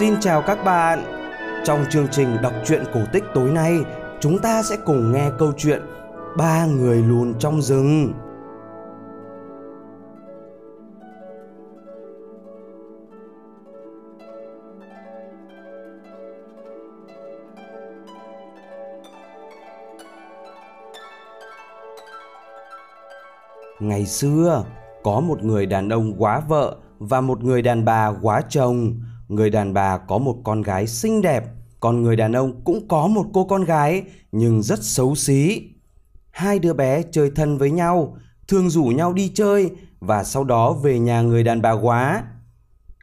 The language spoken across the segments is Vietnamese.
Xin chào các bạn. Trong chương trình đọc truyện cổ tích tối nay, chúng ta sẽ cùng nghe câu chuyện Ba người lùn trong rừng. Ngày xưa, có một người đàn ông quá vợ và một người đàn bà quá chồng. Người đàn bà có một con gái xinh đẹp, còn người đàn ông cũng có một cô con gái nhưng rất xấu xí. Hai đứa bé chơi thân với nhau, thường rủ nhau đi chơi và sau đó về nhà người đàn bà quá.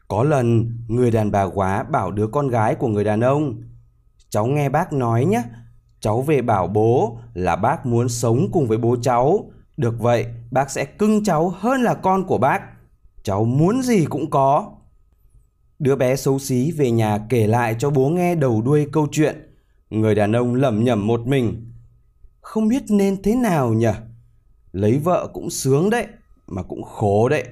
Có lần người đàn bà quá bảo đứa con gái của người đàn ông Cháu nghe bác nói nhé Cháu về bảo bố là bác muốn sống cùng với bố cháu Được vậy bác sẽ cưng cháu hơn là con của bác Cháu muốn gì cũng có Đứa bé xấu xí về nhà kể lại cho bố nghe đầu đuôi câu chuyện Người đàn ông lẩm nhẩm một mình Không biết nên thế nào nhỉ Lấy vợ cũng sướng đấy Mà cũng khổ đấy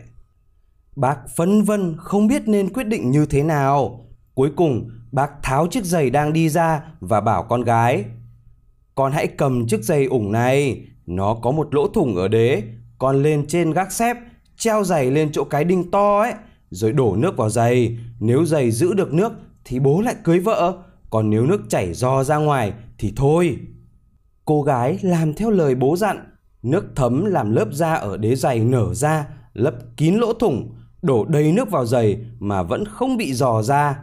Bác phân vân không biết nên quyết định như thế nào. Cuối cùng, bác tháo chiếc giày đang đi ra và bảo con gái. Con hãy cầm chiếc giày ủng này, nó có một lỗ thủng ở đế. Con lên trên gác xếp, treo giày lên chỗ cái đinh to ấy, rồi đổ nước vào giày. Nếu giày giữ được nước thì bố lại cưới vợ, còn nếu nước chảy rò ra ngoài thì thôi. Cô gái làm theo lời bố dặn, nước thấm làm lớp da ở đế giày nở ra, lấp kín lỗ thủng, đổ đầy nước vào giày mà vẫn không bị dò ra.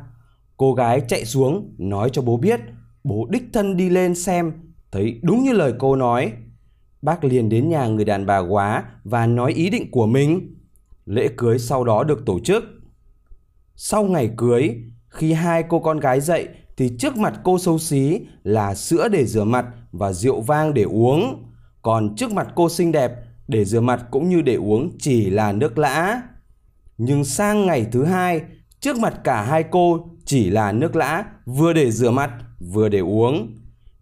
Cô gái chạy xuống nói cho bố biết, bố đích thân đi lên xem, thấy đúng như lời cô nói. Bác liền đến nhà người đàn bà quá và nói ý định của mình. Lễ cưới sau đó được tổ chức. Sau ngày cưới, khi hai cô con gái dậy thì trước mặt cô xấu xí là sữa để rửa mặt và rượu vang để uống. Còn trước mặt cô xinh đẹp, để rửa mặt cũng như để uống chỉ là nước lã. Nhưng sang ngày thứ hai, trước mặt cả hai cô chỉ là nước lã vừa để rửa mặt vừa để uống.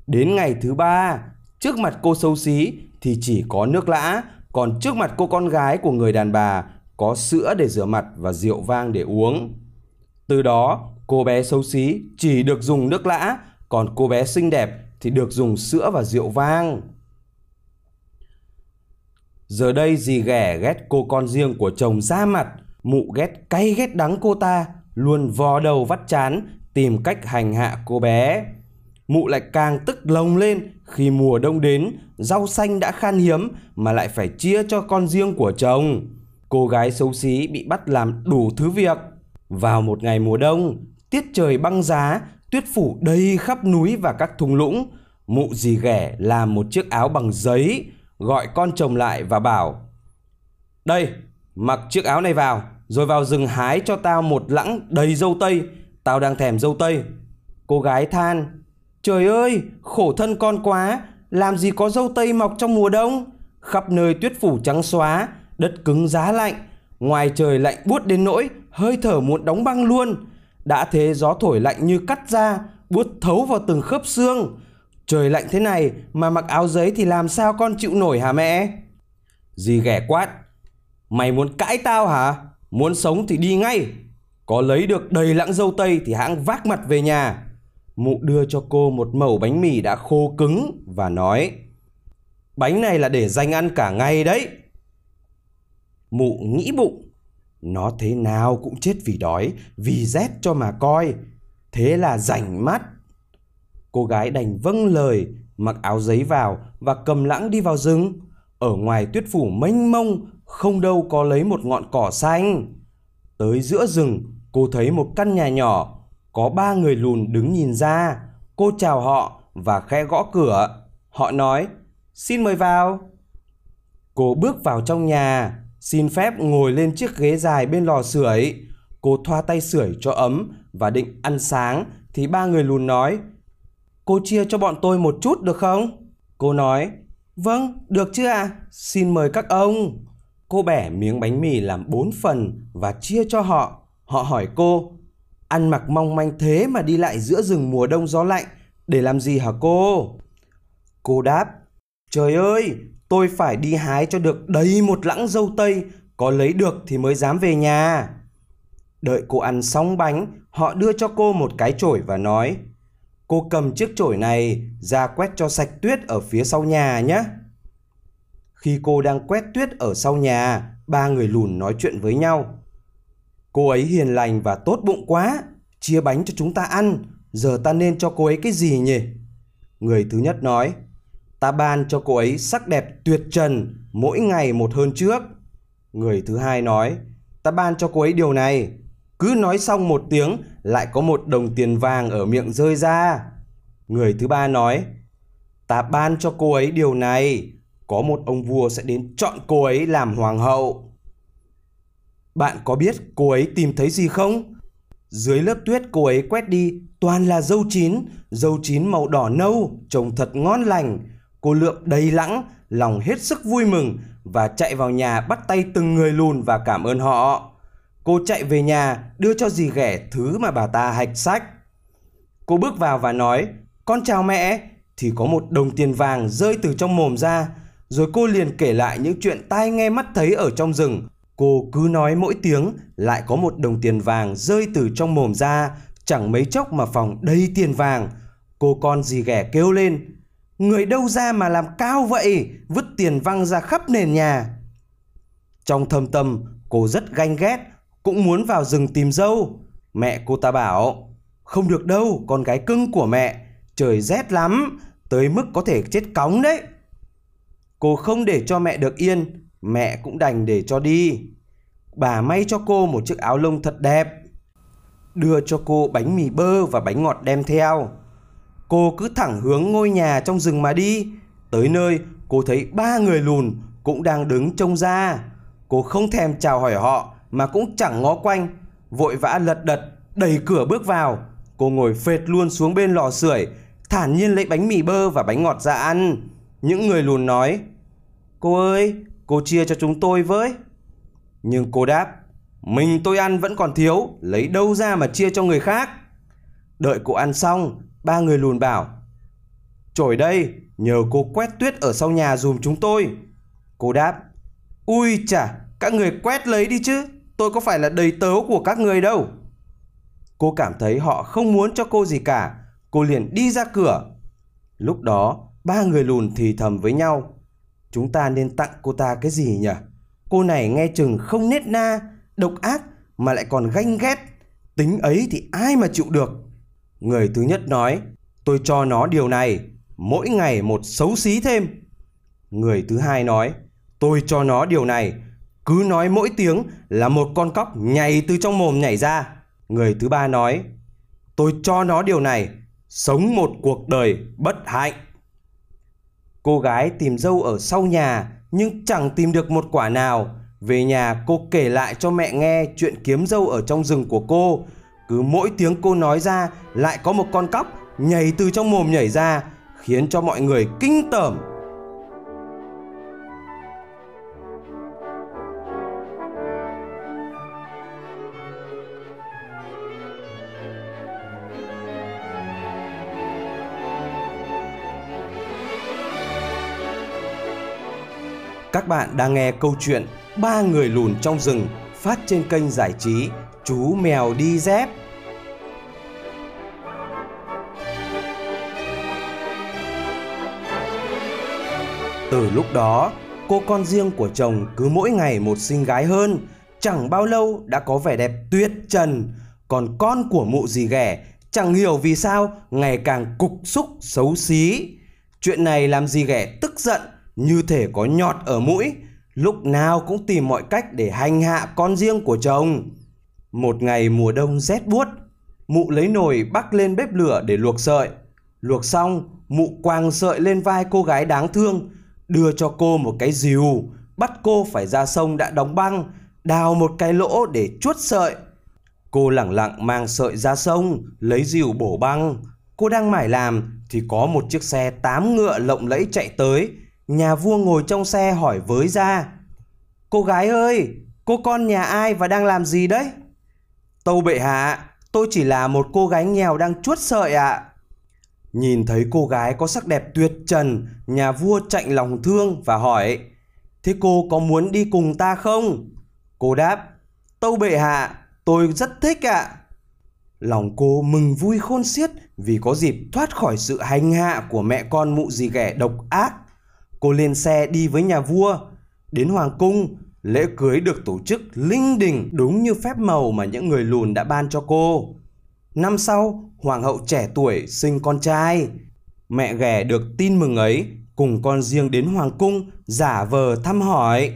Đến ngày thứ ba, trước mặt cô xấu xí thì chỉ có nước lã, còn trước mặt cô con gái của người đàn bà có sữa để rửa mặt và rượu vang để uống. Từ đó, cô bé xấu xí chỉ được dùng nước lã, còn cô bé xinh đẹp thì được dùng sữa và rượu vang. Giờ đây dì ghẻ ghét cô con riêng của chồng ra mặt, mụ ghét cay ghét đắng cô ta, luôn vò đầu vắt chán, tìm cách hành hạ cô bé. Mụ lại càng tức lồng lên khi mùa đông đến, rau xanh đã khan hiếm mà lại phải chia cho con riêng của chồng. Cô gái xấu xí bị bắt làm đủ thứ việc. Vào một ngày mùa đông, tiết trời băng giá, tuyết phủ đầy khắp núi và các thung lũng. Mụ dì ghẻ làm một chiếc áo bằng giấy, gọi con chồng lại và bảo Đây, mặc chiếc áo này vào, rồi vào rừng hái cho tao một lẵng đầy dâu tây, tao đang thèm dâu tây. Cô gái than, trời ơi, khổ thân con quá, làm gì có dâu tây mọc trong mùa đông? Khắp nơi tuyết phủ trắng xóa, đất cứng giá lạnh, ngoài trời lạnh buốt đến nỗi hơi thở muốn đóng băng luôn. Đã thế gió thổi lạnh như cắt da, buốt thấu vào từng khớp xương. Trời lạnh thế này mà mặc áo giấy thì làm sao con chịu nổi hả mẹ? Dì ghẻ quát. Mày muốn cãi tao hả? Muốn sống thì đi ngay. Có lấy được đầy lãng dâu tây thì hãng vác mặt về nhà. Mụ đưa cho cô một mẩu bánh mì đã khô cứng và nói Bánh này là để dành ăn cả ngày đấy. Mụ nghĩ bụng Nó thế nào cũng chết vì đói, vì rét cho mà coi. Thế là rảnh mắt Cô gái đành vâng lời, mặc áo giấy vào và cầm lãng đi vào rừng. Ở ngoài tuyết phủ mênh mông, không đâu có lấy một ngọn cỏ xanh. Tới giữa rừng, cô thấy một căn nhà nhỏ, có ba người lùn đứng nhìn ra. Cô chào họ và khẽ gõ cửa. Họ nói, xin mời vào. Cô bước vào trong nhà, xin phép ngồi lên chiếc ghế dài bên lò sưởi. Cô thoa tay sưởi cho ấm và định ăn sáng thì ba người lùn nói Cô chia cho bọn tôi một chút được không? Cô nói, vâng, được chứ ạ, à? xin mời các ông. Cô bẻ miếng bánh mì làm bốn phần và chia cho họ. Họ hỏi cô, ăn mặc mong manh thế mà đi lại giữa rừng mùa đông gió lạnh, để làm gì hả cô? Cô đáp, trời ơi, tôi phải đi hái cho được đầy một lẵng dâu tây, có lấy được thì mới dám về nhà. Đợi cô ăn xong bánh, họ đưa cho cô một cái chổi và nói Cô cầm chiếc chổi này ra quét cho sạch tuyết ở phía sau nhà nhé. Khi cô đang quét tuyết ở sau nhà, ba người lùn nói chuyện với nhau. Cô ấy hiền lành và tốt bụng quá, chia bánh cho chúng ta ăn, giờ ta nên cho cô ấy cái gì nhỉ? Người thứ nhất nói, ta ban cho cô ấy sắc đẹp tuyệt trần, mỗi ngày một hơn trước. Người thứ hai nói, ta ban cho cô ấy điều này, cứ nói xong một tiếng lại có một đồng tiền vàng ở miệng rơi ra. Người thứ ba nói, ta ban cho cô ấy điều này, có một ông vua sẽ đến chọn cô ấy làm hoàng hậu. Bạn có biết cô ấy tìm thấy gì không? Dưới lớp tuyết cô ấy quét đi toàn là dâu chín, dâu chín màu đỏ nâu, trông thật ngon lành. Cô lượm đầy lãng lòng hết sức vui mừng và chạy vào nhà bắt tay từng người lùn và cảm ơn họ. Cô chạy về nhà đưa cho dì ghẻ thứ mà bà ta hạch sách. Cô bước vào và nói, con chào mẹ, thì có một đồng tiền vàng rơi từ trong mồm ra. Rồi cô liền kể lại những chuyện tai nghe mắt thấy ở trong rừng. Cô cứ nói mỗi tiếng lại có một đồng tiền vàng rơi từ trong mồm ra, chẳng mấy chốc mà phòng đầy tiền vàng. Cô con dì ghẻ kêu lên, người đâu ra mà làm cao vậy, vứt tiền văng ra khắp nền nhà. Trong thâm tâm, cô rất ganh ghét cũng muốn vào rừng tìm dâu. Mẹ cô ta bảo, không được đâu, con gái cưng của mẹ, trời rét lắm, tới mức có thể chết cóng đấy. Cô không để cho mẹ được yên, mẹ cũng đành để cho đi. Bà may cho cô một chiếc áo lông thật đẹp, đưa cho cô bánh mì bơ và bánh ngọt đem theo. Cô cứ thẳng hướng ngôi nhà trong rừng mà đi. Tới nơi, cô thấy ba người lùn cũng đang đứng trông ra. Cô không thèm chào hỏi họ mà cũng chẳng ngó quanh, vội vã lật đật đẩy cửa bước vào. Cô ngồi phệt luôn xuống bên lò sưởi, thản nhiên lấy bánh mì bơ và bánh ngọt ra ăn. Những người lùn nói, cô ơi, cô chia cho chúng tôi với. Nhưng cô đáp, mình tôi ăn vẫn còn thiếu, lấy đâu ra mà chia cho người khác. Đợi cô ăn xong, ba người lùn bảo, Trổi đây, nhờ cô quét tuyết ở sau nhà dùm chúng tôi. Cô đáp, Ui chà, các người quét lấy đi chứ tôi có phải là đầy tớ của các người đâu. Cô cảm thấy họ không muốn cho cô gì cả, cô liền đi ra cửa. Lúc đó, ba người lùn thì thầm với nhau. Chúng ta nên tặng cô ta cái gì nhỉ? Cô này nghe chừng không nết na, độc ác mà lại còn ganh ghét. Tính ấy thì ai mà chịu được? Người thứ nhất nói, tôi cho nó điều này, mỗi ngày một xấu xí thêm. Người thứ hai nói, tôi cho nó điều này, cứ nói mỗi tiếng là một con cóc nhảy từ trong mồm nhảy ra. Người thứ ba nói, tôi cho nó điều này, sống một cuộc đời bất hạnh. Cô gái tìm dâu ở sau nhà nhưng chẳng tìm được một quả nào. Về nhà cô kể lại cho mẹ nghe chuyện kiếm dâu ở trong rừng của cô. Cứ mỗi tiếng cô nói ra, lại có một con cóc nhảy từ trong mồm nhảy ra, khiến cho mọi người kinh tởm Các bạn đang nghe câu chuyện Ba người lùn trong rừng phát trên kênh giải trí Chú mèo đi dép. Từ lúc đó, cô con riêng của chồng cứ mỗi ngày một xinh gái hơn, chẳng bao lâu đã có vẻ đẹp tuyệt trần, còn con của mụ dì ghẻ chẳng hiểu vì sao ngày càng cục xúc xấu xí. Chuyện này làm dì ghẻ tức giận như thể có nhọt ở mũi, lúc nào cũng tìm mọi cách để hành hạ con riêng của chồng. Một ngày mùa đông rét buốt, mụ lấy nồi bắc lên bếp lửa để luộc sợi. Luộc xong, mụ quàng sợi lên vai cô gái đáng thương, đưa cho cô một cái rìu, bắt cô phải ra sông đã đóng băng, đào một cái lỗ để chuốt sợi. Cô lẳng lặng mang sợi ra sông, lấy rìu bổ băng. Cô đang mải làm thì có một chiếc xe tám ngựa lộng lẫy chạy tới, Nhà vua ngồi trong xe hỏi với ra Cô gái ơi, cô con nhà ai và đang làm gì đấy? Tâu bệ hạ, tôi chỉ là một cô gái nghèo đang chuốt sợi ạ. À. Nhìn thấy cô gái có sắc đẹp tuyệt trần, nhà vua chạnh lòng thương và hỏi Thế cô có muốn đi cùng ta không? Cô đáp Tâu bệ hạ, tôi rất thích ạ. À. Lòng cô mừng vui khôn xiết vì có dịp thoát khỏi sự hành hạ của mẹ con mụ dì ghẻ độc ác. Cô lên xe đi với nhà vua. Đến Hoàng Cung, lễ cưới được tổ chức linh đình đúng như phép màu mà những người lùn đã ban cho cô. Năm sau, Hoàng hậu trẻ tuổi sinh con trai. Mẹ ghẻ được tin mừng ấy cùng con riêng đến Hoàng Cung giả vờ thăm hỏi.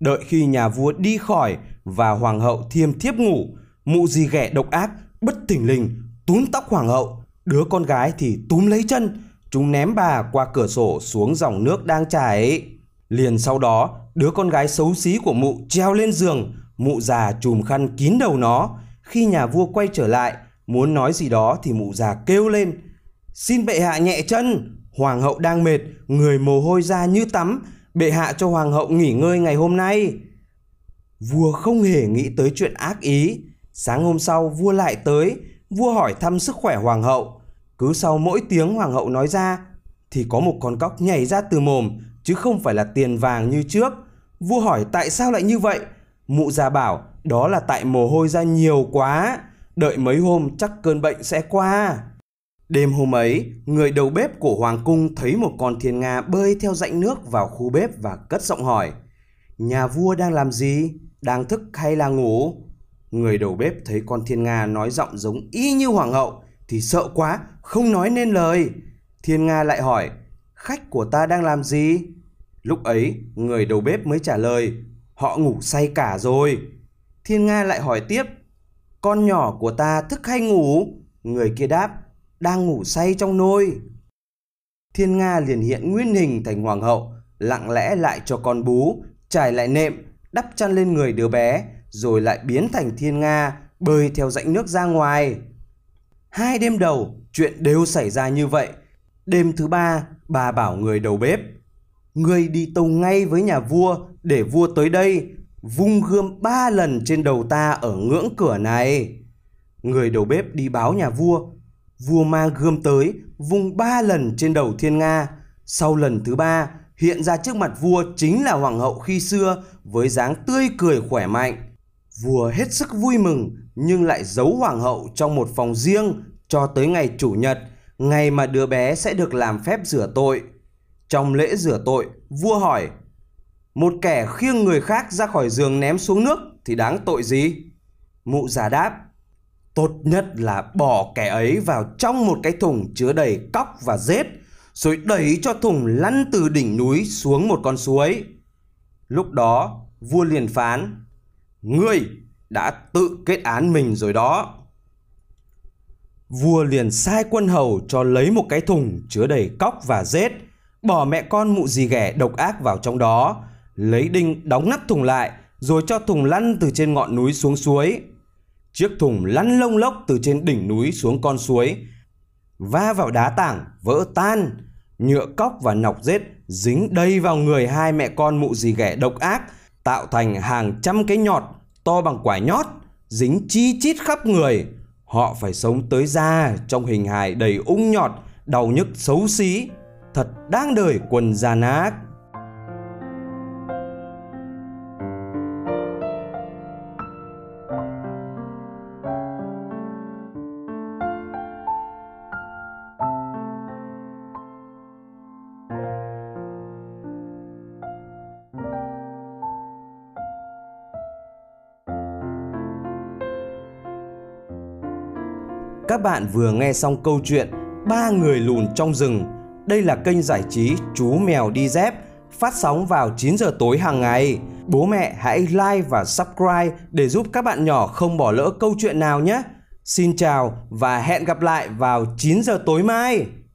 Đợi khi nhà vua đi khỏi và Hoàng hậu thiêm thiếp ngủ, mụ dì ghẻ độc ác bất tỉnh lình túm tóc Hoàng hậu, đứa con gái thì túm lấy chân, chúng ném bà qua cửa sổ xuống dòng nước đang chảy. Liền sau đó, đứa con gái xấu xí của mụ treo lên giường, mụ già chùm khăn kín đầu nó. Khi nhà vua quay trở lại, muốn nói gì đó thì mụ già kêu lên. Xin bệ hạ nhẹ chân, hoàng hậu đang mệt, người mồ hôi ra như tắm, bệ hạ cho hoàng hậu nghỉ ngơi ngày hôm nay. Vua không hề nghĩ tới chuyện ác ý. Sáng hôm sau vua lại tới, vua hỏi thăm sức khỏe hoàng hậu. Cứ sau mỗi tiếng hoàng hậu nói ra thì có một con cóc nhảy ra từ mồm chứ không phải là tiền vàng như trước. Vua hỏi tại sao lại như vậy? Mụ già bảo đó là tại mồ hôi ra nhiều quá, đợi mấy hôm chắc cơn bệnh sẽ qua. Đêm hôm ấy, người đầu bếp của Hoàng cung thấy một con thiên nga bơi theo rãnh nước vào khu bếp và cất giọng hỏi. Nhà vua đang làm gì? Đang thức hay là ngủ? Người đầu bếp thấy con thiên nga nói giọng giống y như hoàng hậu thì sợ quá, không nói nên lời. Thiên nga lại hỏi, khách của ta đang làm gì? Lúc ấy, người đầu bếp mới trả lời, họ ngủ say cả rồi. Thiên nga lại hỏi tiếp, con nhỏ của ta thức hay ngủ? Người kia đáp, đang ngủ say trong nôi. Thiên Nga liền hiện nguyên hình thành hoàng hậu, lặng lẽ lại cho con bú, trải lại nệm, đắp chăn lên người đứa bé, rồi lại biến thành Thiên Nga, bơi theo rãnh nước ra ngoài. Hai đêm đầu, chuyện đều xảy ra như vậy. Đêm thứ ba, bà bảo người đầu bếp, Người đi tâu ngay với nhà vua để vua tới đây, vung gươm ba lần trên đầu ta ở ngưỡng cửa này. Người đầu bếp đi báo nhà vua, vua mang gươm tới, vung ba lần trên đầu thiên Nga. Sau lần thứ ba, hiện ra trước mặt vua chính là hoàng hậu khi xưa với dáng tươi cười khỏe mạnh. Vua hết sức vui mừng nhưng lại giấu hoàng hậu trong một phòng riêng cho tới ngày chủ nhật, ngày mà đứa bé sẽ được làm phép rửa tội. Trong lễ rửa tội, vua hỏi, một kẻ khiêng người khác ra khỏi giường ném xuống nước thì đáng tội gì? Mụ già đáp, tốt nhất là bỏ kẻ ấy vào trong một cái thùng chứa đầy cóc và rết, rồi đẩy cho thùng lăn từ đỉnh núi xuống một con suối. Lúc đó, vua liền phán, Ngươi đã tự kết án mình rồi đó. Vua liền sai quân hầu cho lấy một cái thùng chứa đầy cóc và rết, bỏ mẹ con mụ dì ghẻ độc ác vào trong đó, lấy đinh đóng nắp thùng lại, rồi cho thùng lăn từ trên ngọn núi xuống suối. Chiếc thùng lăn lông lốc từ trên đỉnh núi xuống con suối, va vào đá tảng, vỡ tan, nhựa cóc và nọc rết dính đầy vào người hai mẹ con mụ dì ghẻ độc ác, tạo thành hàng trăm cái nhọt to bằng quả nhót, dính chi chít khắp người. Họ phải sống tới da trong hình hài đầy ung nhọt, đau nhức xấu xí. Thật đáng đời quần gian ác. Các bạn vừa nghe xong câu chuyện Ba người lùn trong rừng. Đây là kênh giải trí Chú Mèo Đi Dép, phát sóng vào 9 giờ tối hàng ngày. Bố mẹ hãy like và subscribe để giúp các bạn nhỏ không bỏ lỡ câu chuyện nào nhé. Xin chào và hẹn gặp lại vào 9 giờ tối mai.